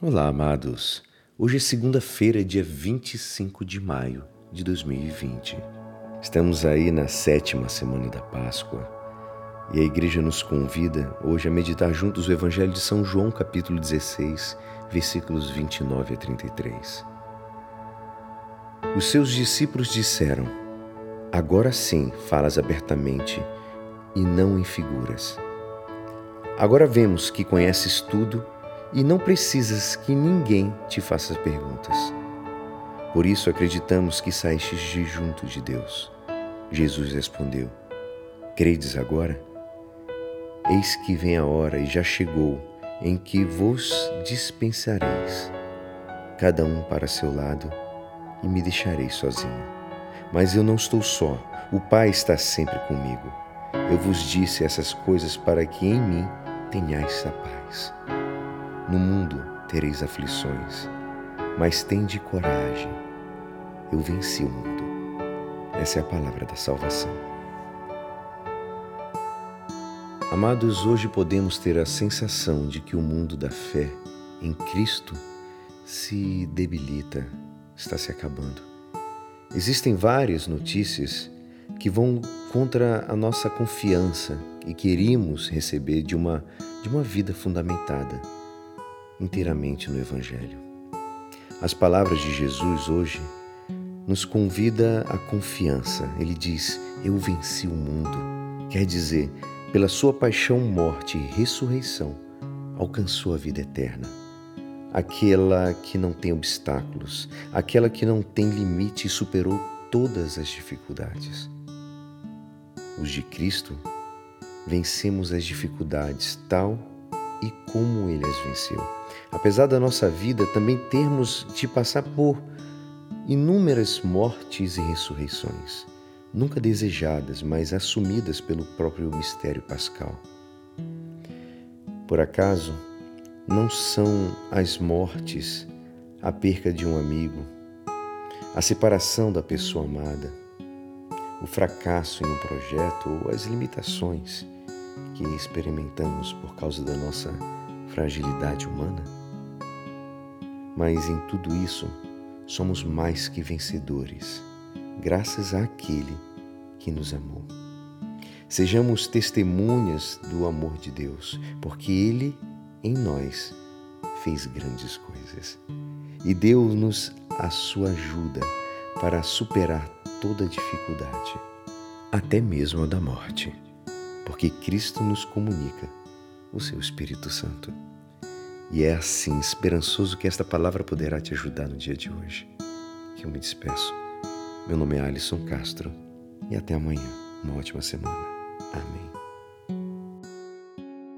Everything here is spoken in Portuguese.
Olá, amados. Hoje é segunda-feira, dia 25 de maio de 2020. Estamos aí na sétima semana da Páscoa e a igreja nos convida hoje a meditar juntos o Evangelho de São João, capítulo 16, versículos 29 a 33. Os seus discípulos disseram: Agora sim falas abertamente e não em figuras. Agora vemos que conheces tudo e não precisas que ninguém te faça perguntas. Por isso acreditamos que saístes de junto de Deus. Jesus respondeu: Credes agora? Eis que vem a hora e já chegou em que vos dispensareis, cada um para seu lado, e me deixareis sozinho. Mas eu não estou só, o Pai está sempre comigo. Eu vos disse essas coisas para que em mim tenhais a paz. No mundo tereis aflições, mas tende coragem. Eu venci o mundo. Essa é a palavra da salvação. Amados, hoje podemos ter a sensação de que o mundo da fé em Cristo se debilita, está se acabando. Existem várias notícias que vão contra a nossa confiança e queríamos receber de uma, de uma vida fundamentada inteiramente no Evangelho. As palavras de Jesus hoje nos convida à confiança. Ele diz: Eu venci o mundo. Quer dizer, pela sua paixão, morte e ressurreição, alcançou a vida eterna. Aquela que não tem obstáculos, aquela que não tem limite e superou todas as dificuldades. Os de Cristo vencemos as dificuldades tal e como ele as venceu. Apesar da nossa vida também termos de passar por inúmeras mortes e ressurreições, nunca desejadas, mas assumidas pelo próprio mistério pascal. Por acaso, não são as mortes, a perca de um amigo, a separação da pessoa amada, o fracasso em um projeto ou as limitações que experimentamos por causa da nossa fragilidade humana? Mas em tudo isso, somos mais que vencedores, graças àquele que nos amou. Sejamos testemunhas do amor de Deus, porque Ele, em nós, fez grandes coisas e deu-nos a sua ajuda para superar toda dificuldade, até mesmo a da morte porque Cristo nos comunica o seu Espírito Santo. E é assim, esperançoso, que esta palavra poderá te ajudar no dia de hoje. Que eu me despeço. Meu nome é Alisson Castro e até amanhã. Uma ótima semana. Amém.